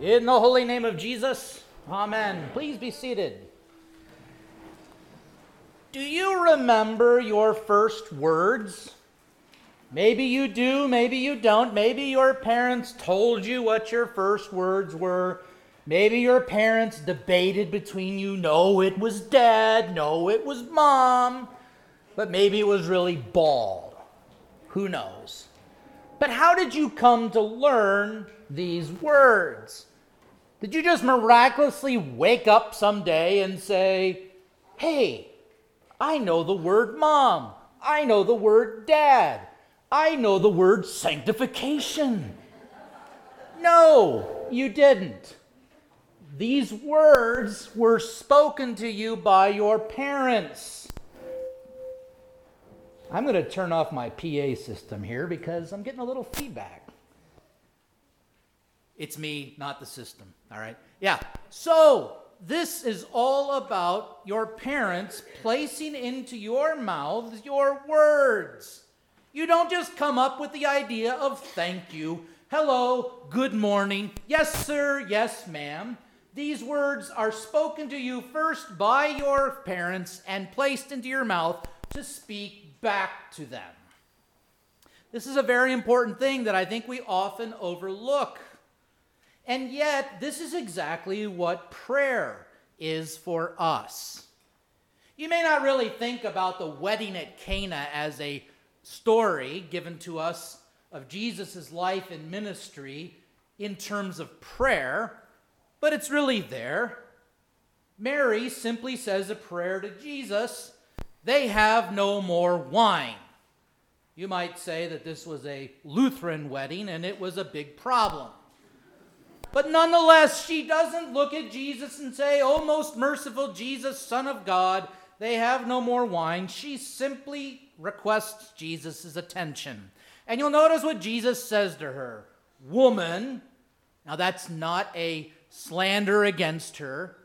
In the holy name of Jesus, Amen. Please be seated. Do you remember your first words? Maybe you do, maybe you don't. Maybe your parents told you what your first words were. Maybe your parents debated between you. No, it was dad. No, it was mom. But maybe it was really bald. Who knows? But how did you come to learn these words? Did you just miraculously wake up someday and say, hey, I know the word mom. I know the word dad. I know the word sanctification. No, you didn't. These words were spoken to you by your parents. I'm going to turn off my PA system here because I'm getting a little feedback. It's me, not the system. All right? Yeah. So, this is all about your parents placing into your mouths your words. You don't just come up with the idea of thank you, hello, good morning, yes, sir, yes, ma'am. These words are spoken to you first by your parents and placed into your mouth to speak back to them. This is a very important thing that I think we often overlook. And yet, this is exactly what prayer is for us. You may not really think about the wedding at Cana as a story given to us of Jesus' life and ministry in terms of prayer, but it's really there. Mary simply says a prayer to Jesus they have no more wine. You might say that this was a Lutheran wedding and it was a big problem. But nonetheless, she doesn't look at Jesus and say, Oh, most merciful Jesus, Son of God, they have no more wine. She simply requests Jesus' attention. And you'll notice what Jesus says to her Woman, now that's not a slander against her.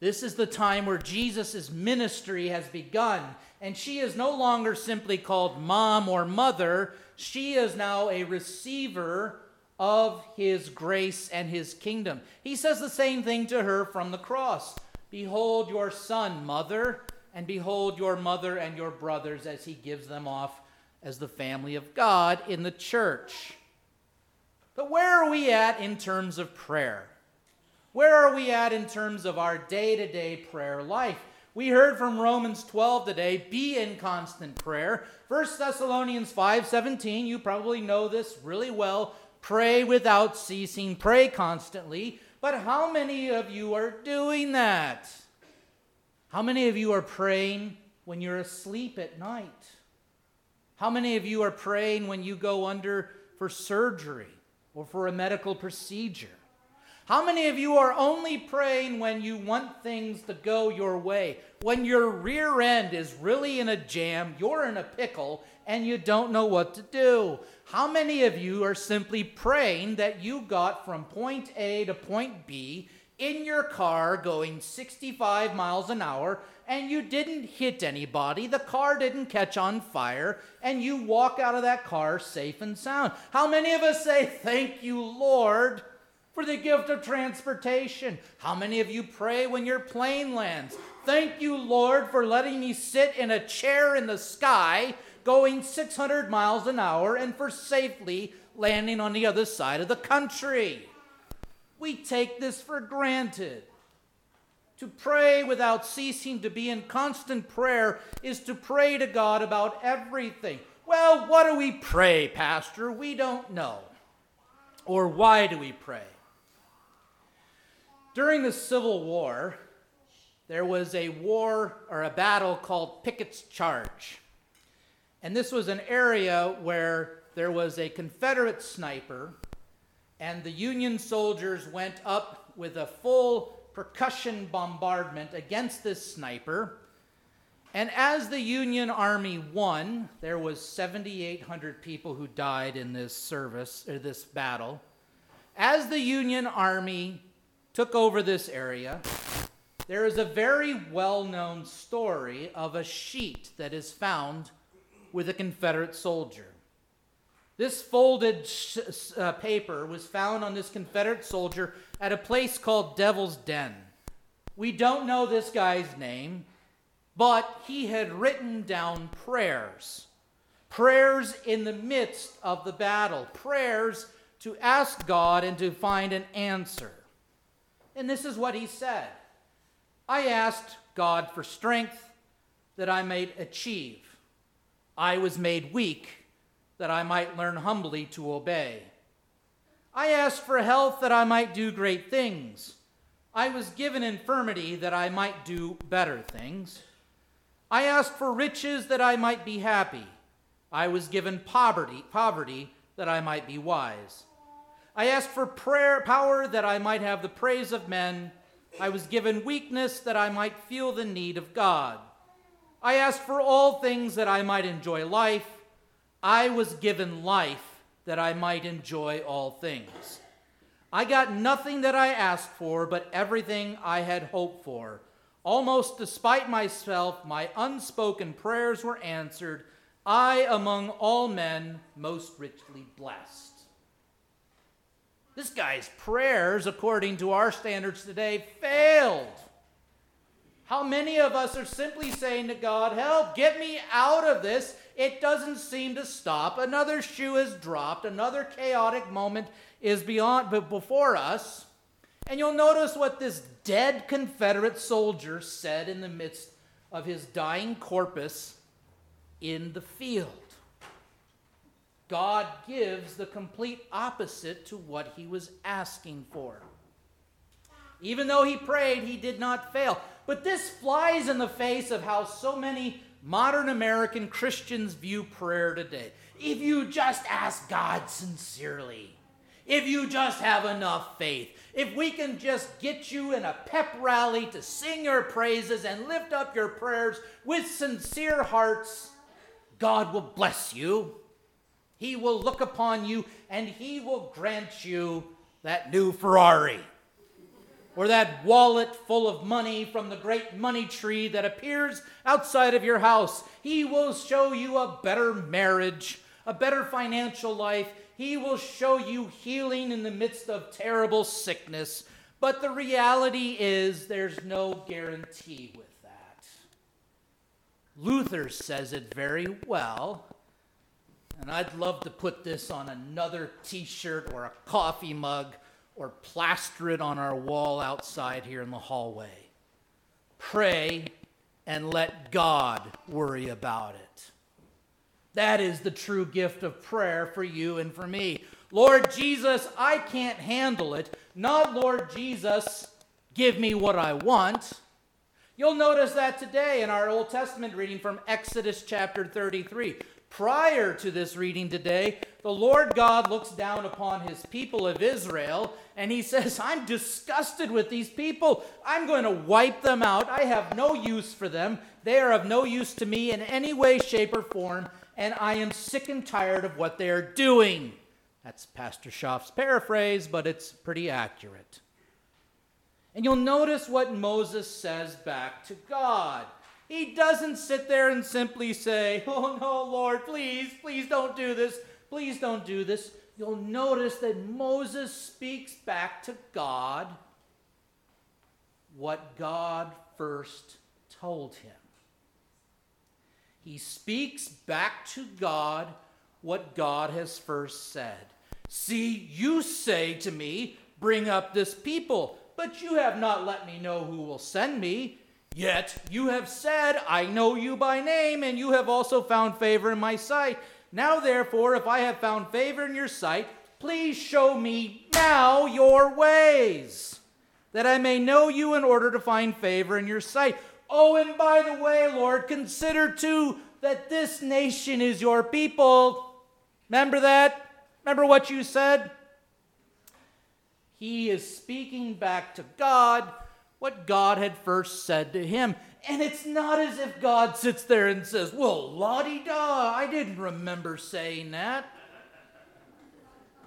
This is the time where Jesus' ministry has begun. And she is no longer simply called mom or mother, she is now a receiver of his grace and his kingdom. He says the same thing to her from the cross Behold your son, mother, and behold your mother and your brothers as he gives them off as the family of God in the church. But where are we at in terms of prayer? Where are we at in terms of our day to day prayer life? We heard from Romans 12 today, be in constant prayer. 1 Thessalonians 5:17, you probably know this really well. Pray without ceasing, pray constantly. But how many of you are doing that? How many of you are praying when you're asleep at night? How many of you are praying when you go under for surgery or for a medical procedure? How many of you are only praying when you want things to go your way? When your rear end is really in a jam, you're in a pickle, and you don't know what to do? How many of you are simply praying that you got from point A to point B in your car going 65 miles an hour and you didn't hit anybody, the car didn't catch on fire, and you walk out of that car safe and sound? How many of us say, Thank you, Lord? for the gift of transportation. How many of you pray when your plane lands? Thank you, Lord, for letting me sit in a chair in the sky going 600 miles an hour and for safely landing on the other side of the country. We take this for granted. To pray without ceasing to be in constant prayer is to pray to God about everything. Well, what do we pray, Pastor? We don't know. Or why do we pray? During the Civil War, there was a war or a battle called Pickett's Charge. And this was an area where there was a Confederate sniper, and the Union soldiers went up with a full percussion bombardment against this sniper. And as the Union Army won, there was 7,800 people who died in this service or this battle. As the Union Army took over this area, there is a very well known story of a sheet that is found with a Confederate soldier. This folded sh- uh, paper was found on this Confederate soldier at a place called Devil's Den. We don't know this guy's name, but he had written down prayers. Prayers in the midst of the battle, prayers to ask God and to find an answer. And this is what he said I asked God for strength that I might achieve. I was made weak that I might learn humbly to obey. I asked for health that I might do great things. I was given infirmity that I might do better things. I asked for riches that I might be happy. I was given poverty, poverty that I might be wise. I asked for prayer, power that I might have the praise of men. I was given weakness that I might feel the need of God. I asked for all things that I might enjoy life. I was given life that I might enjoy all things. I got nothing that I asked for, but everything I had hoped for. Almost despite myself, my unspoken prayers were answered. I, among all men, most richly blessed. This guy's prayers, according to our standards today, failed. How many of us are simply saying to God, Help, get me out of this? It doesn't seem to stop. Another shoe has dropped. Another chaotic moment is beyond but before us. And you'll notice what this dead Confederate soldier said in the midst of his dying corpus in the field. God gives the complete opposite to what he was asking for. Even though he prayed, he did not fail. But this flies in the face of how so many modern American Christians view prayer today. If you just ask God sincerely, if you just have enough faith, if we can just get you in a pep rally to sing your praises and lift up your prayers with sincere hearts, God will bless you. He will look upon you and he will grant you that new Ferrari or that wallet full of money from the great money tree that appears outside of your house. He will show you a better marriage, a better financial life. He will show you healing in the midst of terrible sickness. But the reality is, there's no guarantee with that. Luther says it very well. And I'd love to put this on another t shirt or a coffee mug or plaster it on our wall outside here in the hallway. Pray and let God worry about it. That is the true gift of prayer for you and for me. Lord Jesus, I can't handle it. Not, Lord Jesus, give me what I want. You'll notice that today in our Old Testament reading from Exodus chapter 33. Prior to this reading today, the Lord God looks down upon his people of Israel and he says, I'm disgusted with these people. I'm going to wipe them out. I have no use for them. They are of no use to me in any way, shape, or form, and I am sick and tired of what they are doing. That's Pastor Schaff's paraphrase, but it's pretty accurate. And you'll notice what Moses says back to God. He doesn't sit there and simply say, Oh no, Lord, please, please don't do this. Please don't do this. You'll notice that Moses speaks back to God what God first told him. He speaks back to God what God has first said. See, you say to me, Bring up this people, but you have not let me know who will send me. Yet you have said, I know you by name, and you have also found favor in my sight. Now, therefore, if I have found favor in your sight, please show me now your ways, that I may know you in order to find favor in your sight. Oh, and by the way, Lord, consider too that this nation is your people. Remember that? Remember what you said? He is speaking back to God what God had first said to him. And it's not as if God sits there and says, Well, la di da, I didn't remember saying that.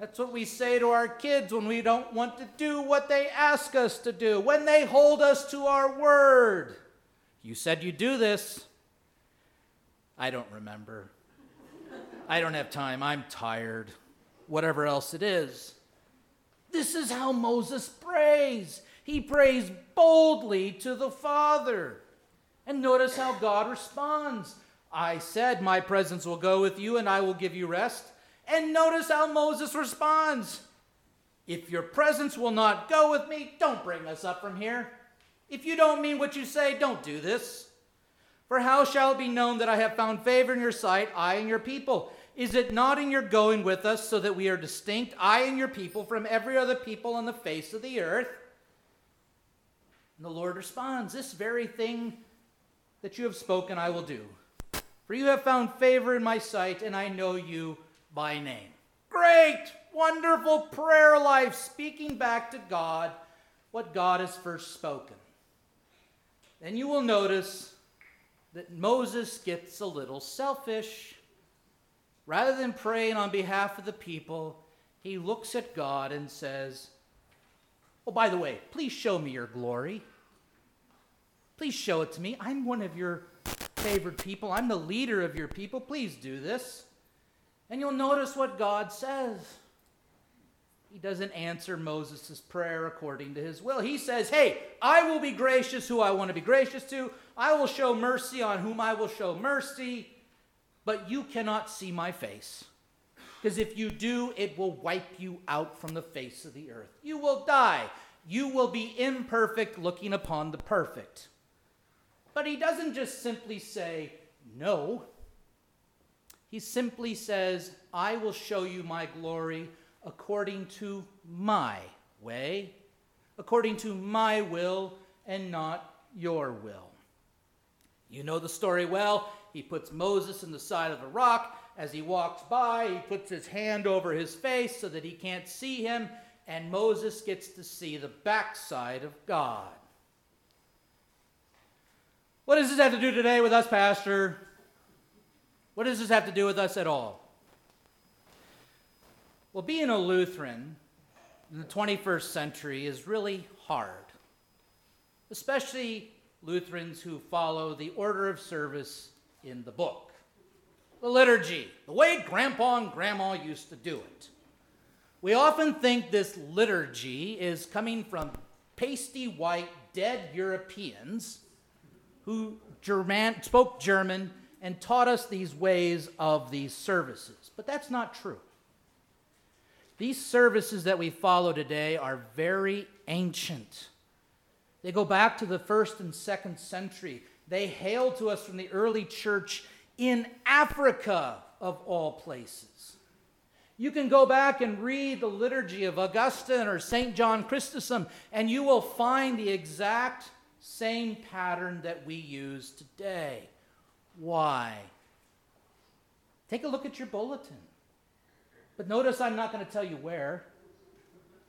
That's what we say to our kids when we don't want to do what they ask us to do, when they hold us to our word. You said you would do this. I don't remember. I don't have time. I'm tired. Whatever else it is. This is how Moses prays. He prays boldly to the Father. And notice how God responds. I said, My presence will go with you and I will give you rest. And notice how Moses responds. If your presence will not go with me, don't bring us up from here. If you don't mean what you say, don't do this. For how shall it be known that I have found favor in your sight, I and your people? Is it not in your going with us so that we are distinct, I and your people, from every other people on the face of the earth? And the Lord responds, This very thing that you have spoken, I will do. For you have found favor in my sight, and I know you by name. Great, wonderful prayer life, speaking back to God what God has first spoken. Then you will notice that Moses gets a little selfish. Rather than praying on behalf of the people, he looks at God and says, Oh, by the way, please show me your glory. Please show it to me. I'm one of your favored people. I'm the leader of your people. Please do this. And you'll notice what God says. He doesn't answer Moses' prayer according to his will. He says, Hey, I will be gracious who I want to be gracious to. I will show mercy on whom I will show mercy. But you cannot see my face. Because if you do, it will wipe you out from the face of the earth. You will die. You will be imperfect looking upon the perfect. But he doesn't just simply say, No. He simply says, I will show you my glory according to my way, according to my will, and not your will. You know the story well. He puts Moses in the side of a rock. As he walks by, he puts his hand over his face so that he can't see him, and Moses gets to see the backside of God. What does this have to do today with us, Pastor? What does this have to do with us at all? Well, being a Lutheran in the 21st century is really hard, especially Lutherans who follow the order of service in the book, the liturgy, the way Grandpa and Grandma used to do it. We often think this liturgy is coming from pasty white, dead Europeans who German, spoke German and taught us these ways of these services. But that's not true. These services that we follow today are very ancient. They go back to the first and second century. They hail to us from the early church in Africa, of all places. You can go back and read the liturgy of Augustine or St. John Chrysostom, and you will find the exact same pattern that we use today. Why? Take a look at your bulletin. But notice I'm not going to tell you where.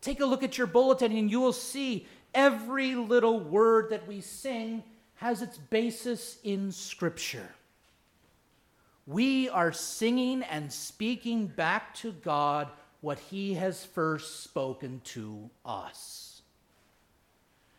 Take a look at your bulletin and you will see every little word that we sing has its basis in Scripture. We are singing and speaking back to God what He has first spoken to us.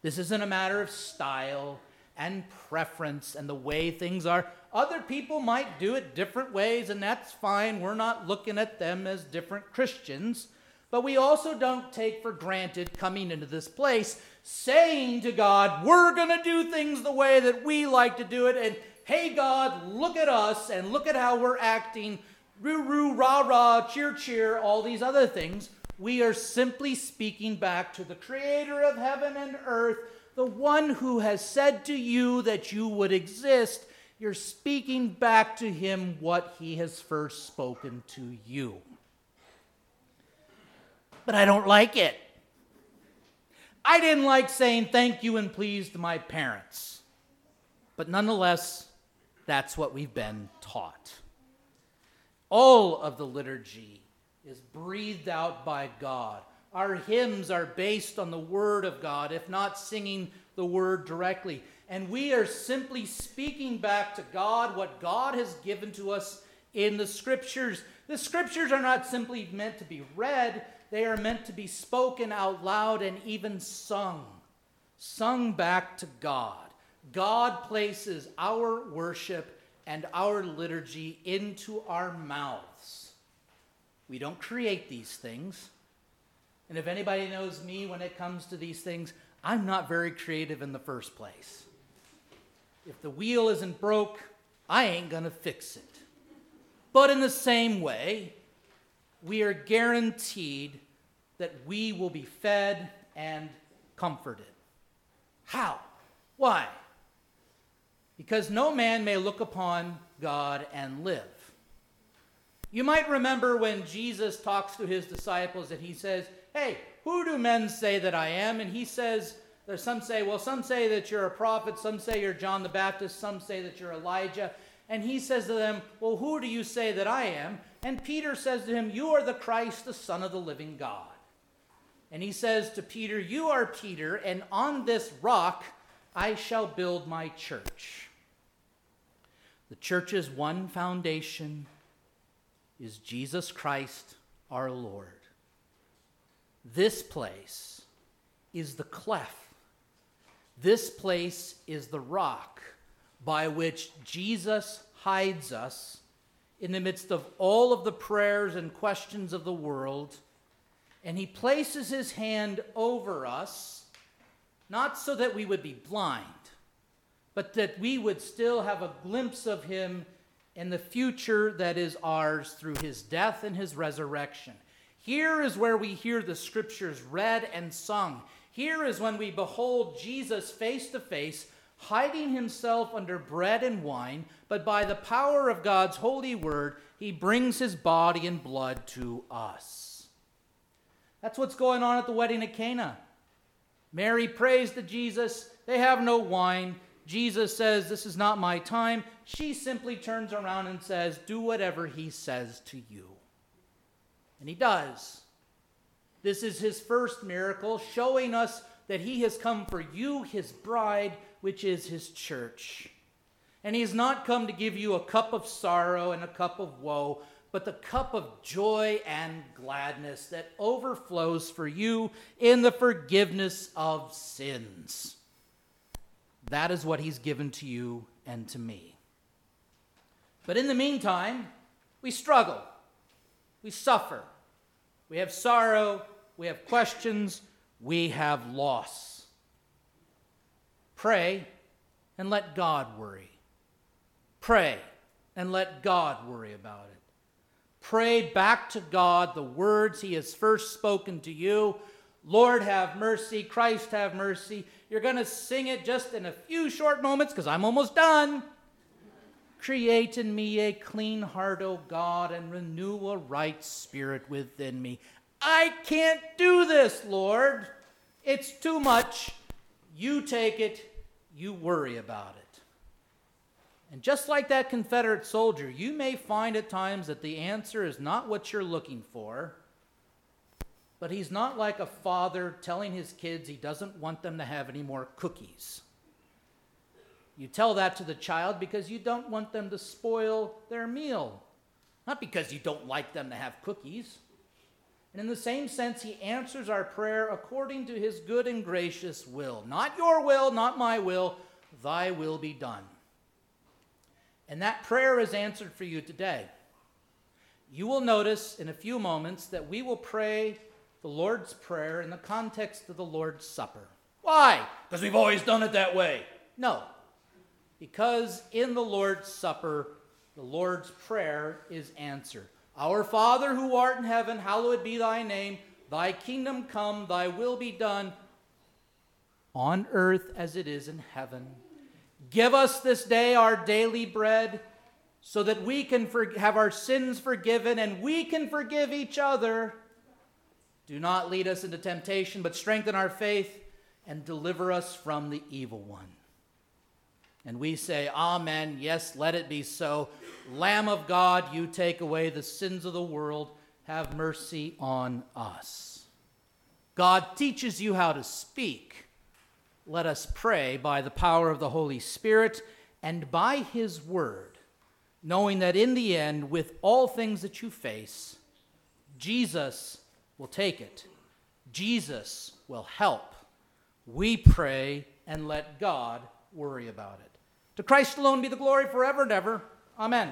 This isn't a matter of style and preference and the way things are. Other people might do it different ways, and that's fine. We're not looking at them as different Christians. But we also don't take for granted coming into this place saying to God, We're going to do things the way that we like to do it. And hey, God, look at us and look at how we're acting. Roo, roo, rah, rah, cheer, cheer, all these other things. We are simply speaking back to the creator of heaven and earth, the one who has said to you that you would exist. You're speaking back to him what he has first spoken to you. But I don't like it. I didn't like saying thank you and please to my parents. But nonetheless, that's what we've been taught. All of the liturgy is breathed out by God. Our hymns are based on the Word of God, if not singing the Word directly. And we are simply speaking back to God what God has given to us in the Scriptures. The Scriptures are not simply meant to be read, they are meant to be spoken out loud and even sung. Sung back to God. God places our worship and our liturgy into our mouths. We don't create these things. And if anybody knows me when it comes to these things, I'm not very creative in the first place. If the wheel isn't broke, I ain't going to fix it. But in the same way, we are guaranteed that we will be fed and comforted. How? Why? Because no man may look upon God and live. You might remember when Jesus talks to his disciples that he says, Hey, who do men say that I am? And he says, there's some say, well, some say that you're a prophet, some say you're John the Baptist, some say that you're Elijah. And he says to them, Well, who do you say that I am? And Peter says to him, You are the Christ, the Son of the living God. And he says to Peter, You are Peter, and on this rock I shall build my church. The church's one foundation is Jesus Christ our Lord. This place is the cleft this place is the rock by which Jesus hides us in the midst of all of the prayers and questions of the world. And he places his hand over us, not so that we would be blind, but that we would still have a glimpse of him in the future that is ours through his death and his resurrection. Here is where we hear the scriptures read and sung. Here is when we behold Jesus face to face, hiding himself under bread and wine, but by the power of God's holy word, he brings his body and blood to us. That's what's going on at the wedding at Cana. Mary prays to Jesus. They have no wine. Jesus says, This is not my time. She simply turns around and says, Do whatever he says to you. And he does. This is his first miracle, showing us that he has come for you, his bride, which is his church. And he has not come to give you a cup of sorrow and a cup of woe, but the cup of joy and gladness that overflows for you in the forgiveness of sins. That is what he's given to you and to me. But in the meantime, we struggle, we suffer, we have sorrow, we have questions, we have loss. Pray and let God worry. Pray and let God worry about it. Pray back to God the words He has first spoken to you Lord, have mercy. Christ, have mercy. You're going to sing it just in a few short moments because I'm almost done. Create in me a clean heart, O God, and renew a right spirit within me. I can't do this, Lord. It's too much. You take it, you worry about it. And just like that Confederate soldier, you may find at times that the answer is not what you're looking for, but he's not like a father telling his kids he doesn't want them to have any more cookies. You tell that to the child because you don't want them to spoil their meal, not because you don't like them to have cookies. And in the same sense, he answers our prayer according to his good and gracious will. Not your will, not my will, thy will be done. And that prayer is answered for you today. You will notice in a few moments that we will pray the Lord's Prayer in the context of the Lord's Supper. Why? Because we've always done it that way. No. Because in the Lord's Supper, the Lord's Prayer is answered. Our Father who art in heaven, hallowed be thy name. Thy kingdom come, thy will be done on earth as it is in heaven. Give us this day our daily bread so that we can for- have our sins forgiven and we can forgive each other. Do not lead us into temptation, but strengthen our faith and deliver us from the evil one. And we say, Amen. Yes, let it be so. Lamb of God, you take away the sins of the world. Have mercy on us. God teaches you how to speak. Let us pray by the power of the Holy Spirit and by His Word, knowing that in the end, with all things that you face, Jesus will take it. Jesus will help. We pray and let God worry about it. To Christ alone be the glory forever and ever. Amen.